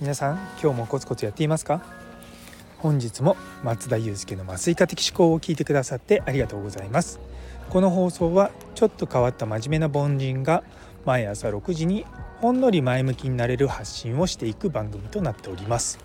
皆さん今日もコツコツやっていますか？本日も松田祐介の麻酔科的思考を聞いてくださってありがとうございます。この放送はちょっと変わった真面目な凡人が毎朝6時にほんのり前向きになれる発信をしていく番組となっております。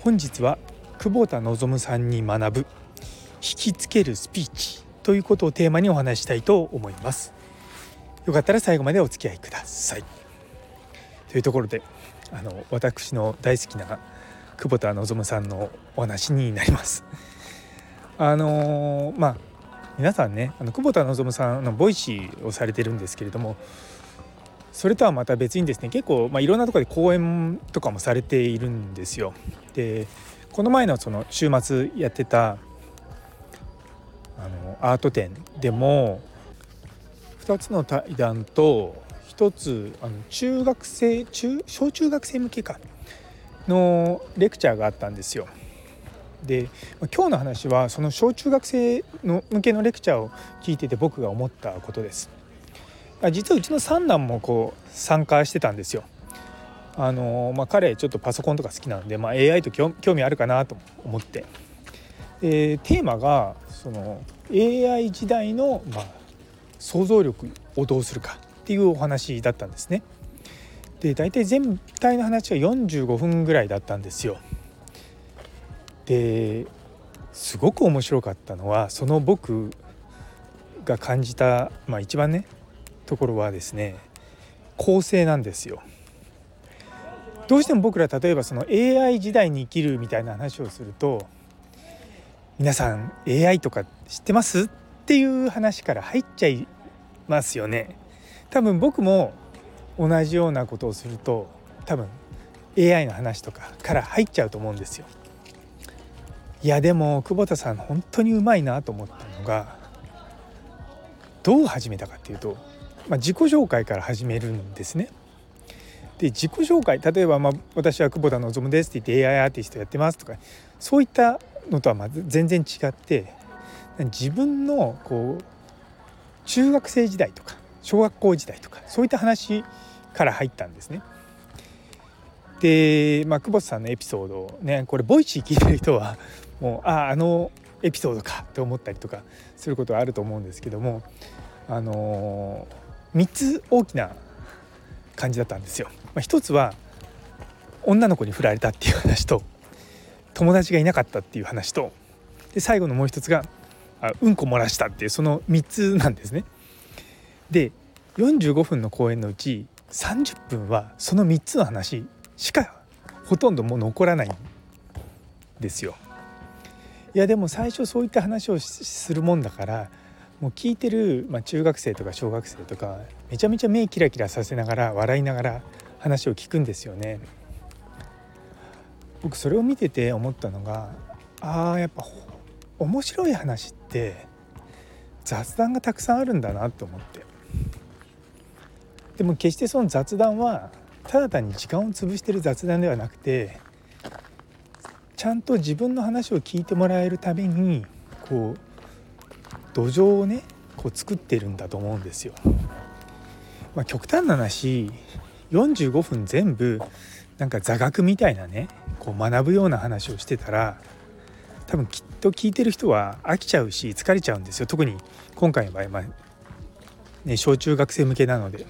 本日は久保田望さんに学ぶ引きつけるスピーチ。ということをテーマにお話したいと思います。よかったら最後までお付き合いください。というところであの私の大好きな窪田望さんのお話になります。あのまあ皆さんねあの窪田望さんの Voicy をされてるんですけれどもそれとはまた別にですね結構、まあ、いろんなところで講演とかもされているんですよ。でこの前のその週末やってたアート展でも2つの対談と1つあの中学生中小中学生向けかのレクチャーがあったんですよ。で今日の話はその小中学生の向けのレクチャーを聞いてて僕が思ったことです。実はうちの三男もこう参加してたんですよ。あのまあ、彼ちょっとパソコンとか好きなんで、まあ、AI と興味あるかなと思ってでテーマがその AI 時代の、まあ、想像力をどうするかっていうお話だったんですね。で大体全体の話は45分ぐらいだったんですよ。ですごく面白かったのはその僕が感じた、まあ、一番ねところはですね構成なんですよ。どうしても僕ら例えばその AI 時代に生きるみたいな話をすると皆さん AI とか知ってます？っていう話から入っちゃいますよね。多分僕も同じようなことをすると多分 AI の話とかから入っちゃうと思うんですよ。いやでも久保田さん本当にうまいなと思ったのがどう始めたかっていうとまあ、自己紹介から始めるんですね。で自己紹介例えば、まあ、私は窪田望ですって言って AI アーティストやってますとかそういったのとはまず全然違って自分のこう中学生時代とか小学校時代とかそういった話から入ったんですね。で、まあ、窪田さんのエピソードねこれ Voicy 聞いてる人はもうあああのエピソードかと思ったりとかすることはあると思うんですけどもあのー3つ大きな感じだったんですよ。まあ、1つは女の子に振られたっていう話と友達がいなかったっていう話とで最後のもう一つがあうんこ漏らしたっていうその3つなんですね。で45分の公演のうち30分はその3つの話しかほとんどもう残らないんですよ。いやでも最初そういった話をするもんだからもう聞いてる、まあ、中学生とか小学生とかめちゃめちゃ目キラキラさせながら笑いながら話を聞くんですよね。僕それを見てて思ったのがあーやっぱ面白い話って雑談がたくさんあるんだなと思ってでも決してその雑談はただ単に時間を潰してる雑談ではなくてちゃんと自分の話を聞いてもらえるためにこう土壌をねこう作ってるんだと思うんですよ。まあ、極端な話45分全部なんか座学みたいなねこう学ぶような話をしてたら多分きっと聞いてる人は飽きちゃうし疲れちゃうんですよ。特に今回の場合、まあね、小中学生向けなので。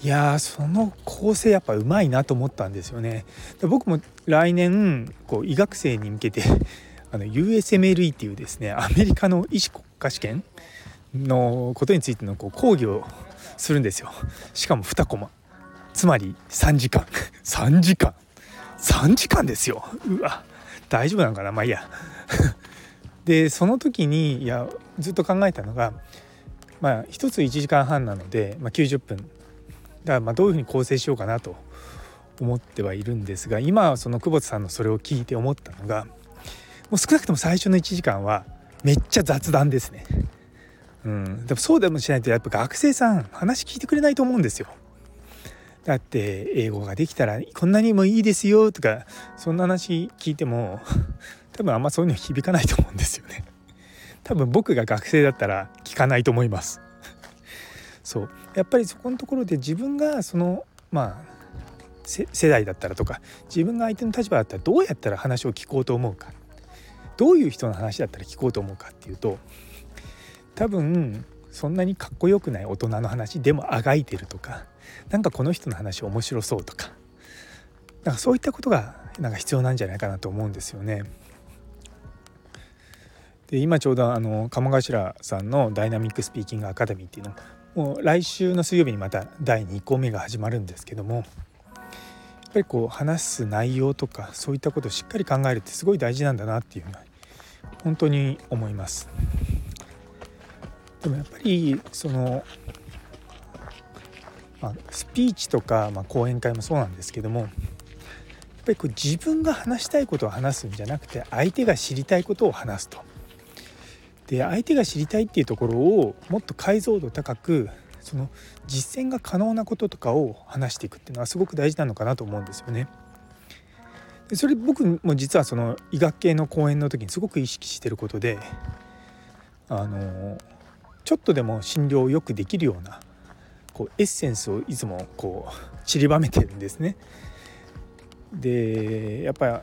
いやその構成やっぱうまいなと思ったんですよね。で僕も来年こう医学生に向けて あの USMLE っていうですねアメリカの医師国家試験のことについてのこう講義をするんですよ。しかも2コマ。つまり3時間。3時間。3時間ですようわ大丈夫なのかな？まあいいや でその時にいやずっと考えたのがまあ1つ1時間半なので、まあ、90分だからまあどういうふうに構成しようかなと思ってはいるんですが今その久保田さんのそれを聞いて思ったのがもう少なくとも最初の1時間はめっちゃ雑談ですね。うん、でもそうでもしないとやっぱ学生さん話聞いてくれないと思うんですよ。だって英語ができたらこんなにもいいですよとかそんな話聞いても 多分あんまそういうの響かないと思うんですよね。多分僕が学生だったら聞かないと思いますそうやっぱりそこのところで自分がそのまあ世代だったらとか自分が相手の立場だったらどうやったら話を聞こうと思うかどういう人の話だったら聞こうと思うかっていうと多分そんなにかっこよくない大人の話でもあがいてるとか何かこの人の話面白そうとかなんかそういったことがなんか必要なんじゃないかなと思うんですよね。で今ちょうどあの鴨頭さんのダイナミックスピーキングアカデミーっていうのもう来週の水曜日にまた第2項目が始まるんですけどもやっぱりこう話す内容とかそういったことをしっかり考えるってすごい大事なんだなっていうのは本当に思います。でもやっぱりその、まあ、スピーチとか、まあ、講演会もそうなんですけどもやっぱりこう自分が話したいことを話すんじゃなくて相手が知りたいことを話すと。で相手が知りたいっていうところをもっと解像度高くその実践が可能なこととかを話していくっていうのはすごく大事なのかなと思うんですよね。でそれ僕も実はその医学系の講演の時にすごく意識してることであのちょっとでも診療をよくできるようなこうエッセンスをいつもこう散りばめてるんですね。でやっぱ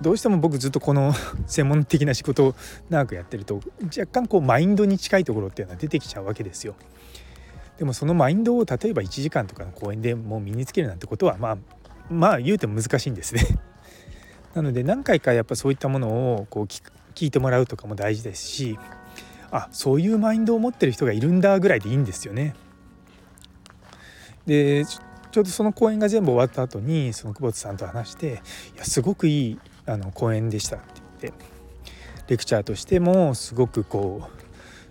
どうしても僕ずっとこの専門的な仕事を長くやってると若干こうマインドに近いところっていうのは出てきちゃうわけですよ。でもそのマインドを例えば1時間とかの講演でもう身につけるなんてことはまあまあ言うても難しいんですね。なので何回かやっぱそういったものをこう聞いてもらうとかも大事ですしあそういうマインドを持ってる人がいるんだぐらいでいいんですよね。でちょうどその講演が全部終わった後にその久保田さんと話して「いやすごくいいあの講演でした」って言ってレクチャーとしてもすごくこう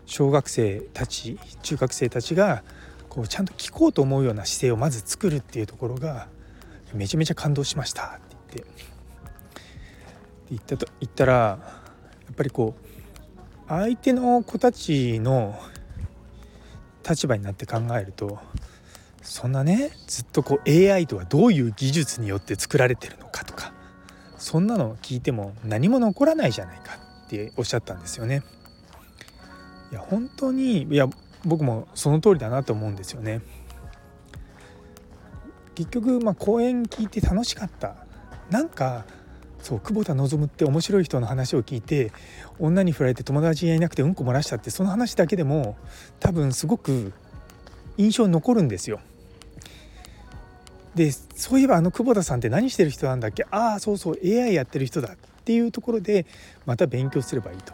小学生たち中学生たちがこうちゃんと聞こうと思うような姿勢をまず作るっていうところがめちゃめちゃ感動しましたって言って言ったと言ったらやっぱりこう相手の子たちの立場になって考えるとそんなねずっとこう AI とはどういう技術によって作られてるのかとかそんなの聞いても何も残らないじゃないかっておっしゃったんですよね。いや本当にいや僕もその通りだなと思うんですよね。結局まあ講演聞いて楽しかったなんかそう久保田望って面白い人の話を聞いて女に振られて友達がいなくてうんこ漏らしたってその話だけでも多分すごく印象に残るんですよ。でそういえばあの久保田さんって何してる人なんだっけ？ああそうそう AI やってる人だっていうところでまた勉強すればいいと。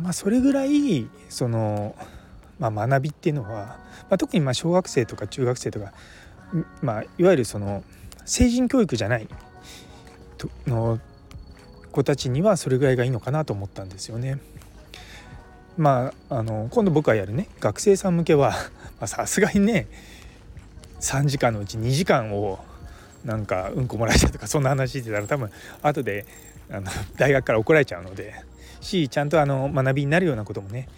まあそれぐらいその、まあ、学びっていうのは、まあ、特にまあ小学生とか中学生とか、まあ、いわゆるその成人教育じゃないの子たちにはそれぐらいがいいのかなと思ったんですよね。まあ、あの今度僕がやるね学生さん向けは さすがにね3時間のうち2時間をなんかうんこ漏らしたとかそんな話してたら多分後であの 大学から怒られちゃうのでしちゃんとあの学びになるようなこともね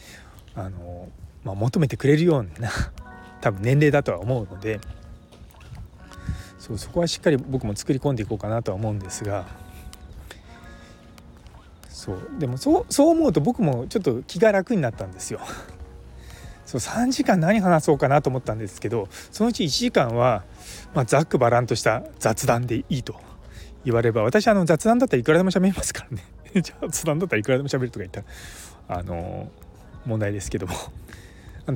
あの、まあ、求めてくれるような多分年齢だとは思うのでそうそこはしっかり僕も作り込んでいこうかなとは思うんですがそうでもそうそう思うと僕もちょっと気が楽になったんですよ。そう3時間何話そうかなと思ったんですけどそのうち1時間は、ま、ざっくばらんとした雑談でいいと言われば私あの雑談だったらいくらでも喋りますからね 雑談だったらいくらでも喋るとか言ったらあの問題ですけども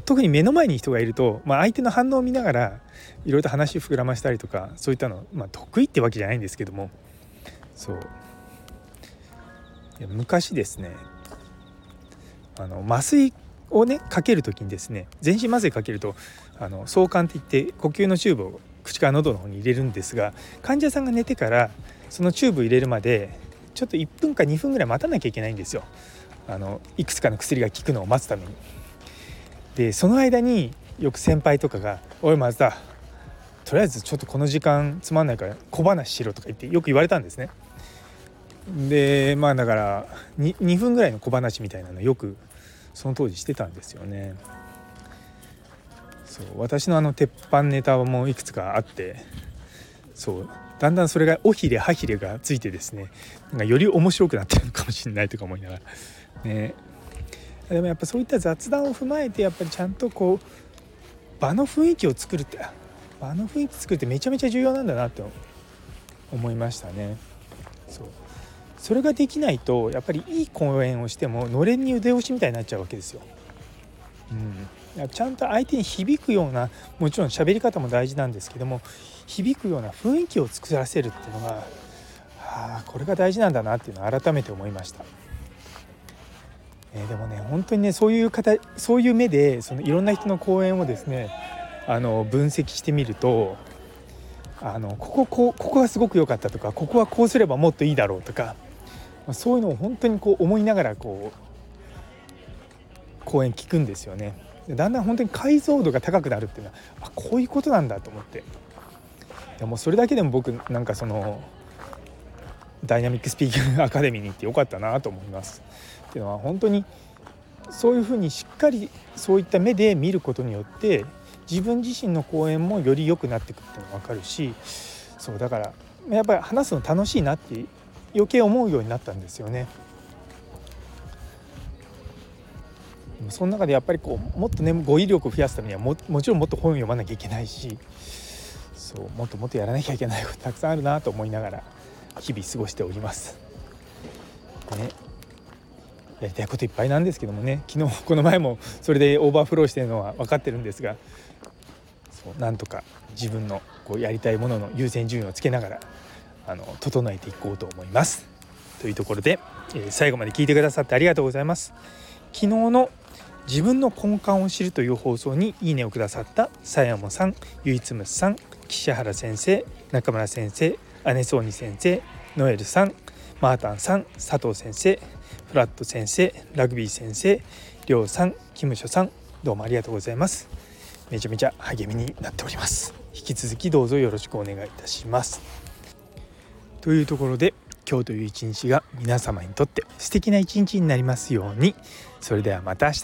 特に目の前に人がいると、まあ、相手の反応を見ながらいろいろと話を膨らましたりとかそういったの、まあ、得意ってわけじゃないんですけども。そう。昔ですねあの麻酔をねかける時にですね全身麻酔かけるとあの相関っていって呼吸のチューブを口から喉の方に入れるんですが患者さんが寝てからそのチューブ入れるまでちょっと1分か2分ぐらい待たなきゃいけないんですよ。あのいくつかの薬が効くのを待つために。でその間によく先輩とかが「おい松田とりあえずちょっとこの時間つまんないから小話しろ」とか言ってよく言われたんですね。でまあだから 2, 2分ぐらいの小話みたいなのよくその当時してたんですよね。そう私のあの鉄板ネタもいくつかあってそうだんだんそれが尾ひれ歯ひれがついてですねなんかより面白くなってるのかもしれないとか思いながらねでもやっぱそういった雑談を踏まえてやっぱりちゃんとこう場の雰囲気を作るって場の雰囲気作るってめちゃめちゃ重要なんだなって思いましたね。そうそれができないとやっぱりいい講演をしてものれんに腕押しみたいになっちゃうわけですよ。うん、ちゃんと相手に響くようなもちろん喋り方も大事なんですけども響くような雰囲気を作らせるっていうのがあこれが大事なんだなっていうのを改めて思いました。え、でもね本当にねそういう方そういう目でそのいろんな人の講演をですねあの分析してみるとあのこここここがすごく良かったとかここはこうすればもっといいだろうとか、そういうのを本当にこう思いながらこう講演聞くんですよね。だんだん本当に解像度が高くなるっていうのはあこういうことなんだと思ってでもそれだけでも僕なんかそのダイナミックスピーキングアカデミーに行ってよかったなと思います。っていうのは本当にそういうふうにしっかりそういった目で見ることによって自分自身の講演もより良くなっていくっていうのが分かるしそうだからやっぱり話すの楽しいなって余計思うようになったんですよね。その中でやっぱりこうもっとね語彙力を増やすためにはももちろんもっと本を読まなきゃいけないしそうもっともっとやらなきゃいけないことたくさんあるなと思いながら日々過ごしております。ね、やりたいこといっぱいなんですけどもね昨日この前もそれでオーバーフローしてるのは分かってるんですがそうなんとか自分のこうやりたいものの優先順位をつけながらあの整えていこうと思います。というところで、えー、最後まで聞いてくださってありがとうございます。昨日の自分の根幹を知るという放送にいいねをくださったさやもさん、ゆいつむさん、岸原先生、中村先生、姉そうに先生、ノエルさん、マータンさん、佐藤先生、フラット先生、ラグビー先生、りょうさん、キムショさん、どうもありがとうございます。めちゃめちゃ励みになっております。引き続きどうぞよろしくお願いいたします。というところで今日という一日が皆様にとって素敵な一日になりますように。それではまた明日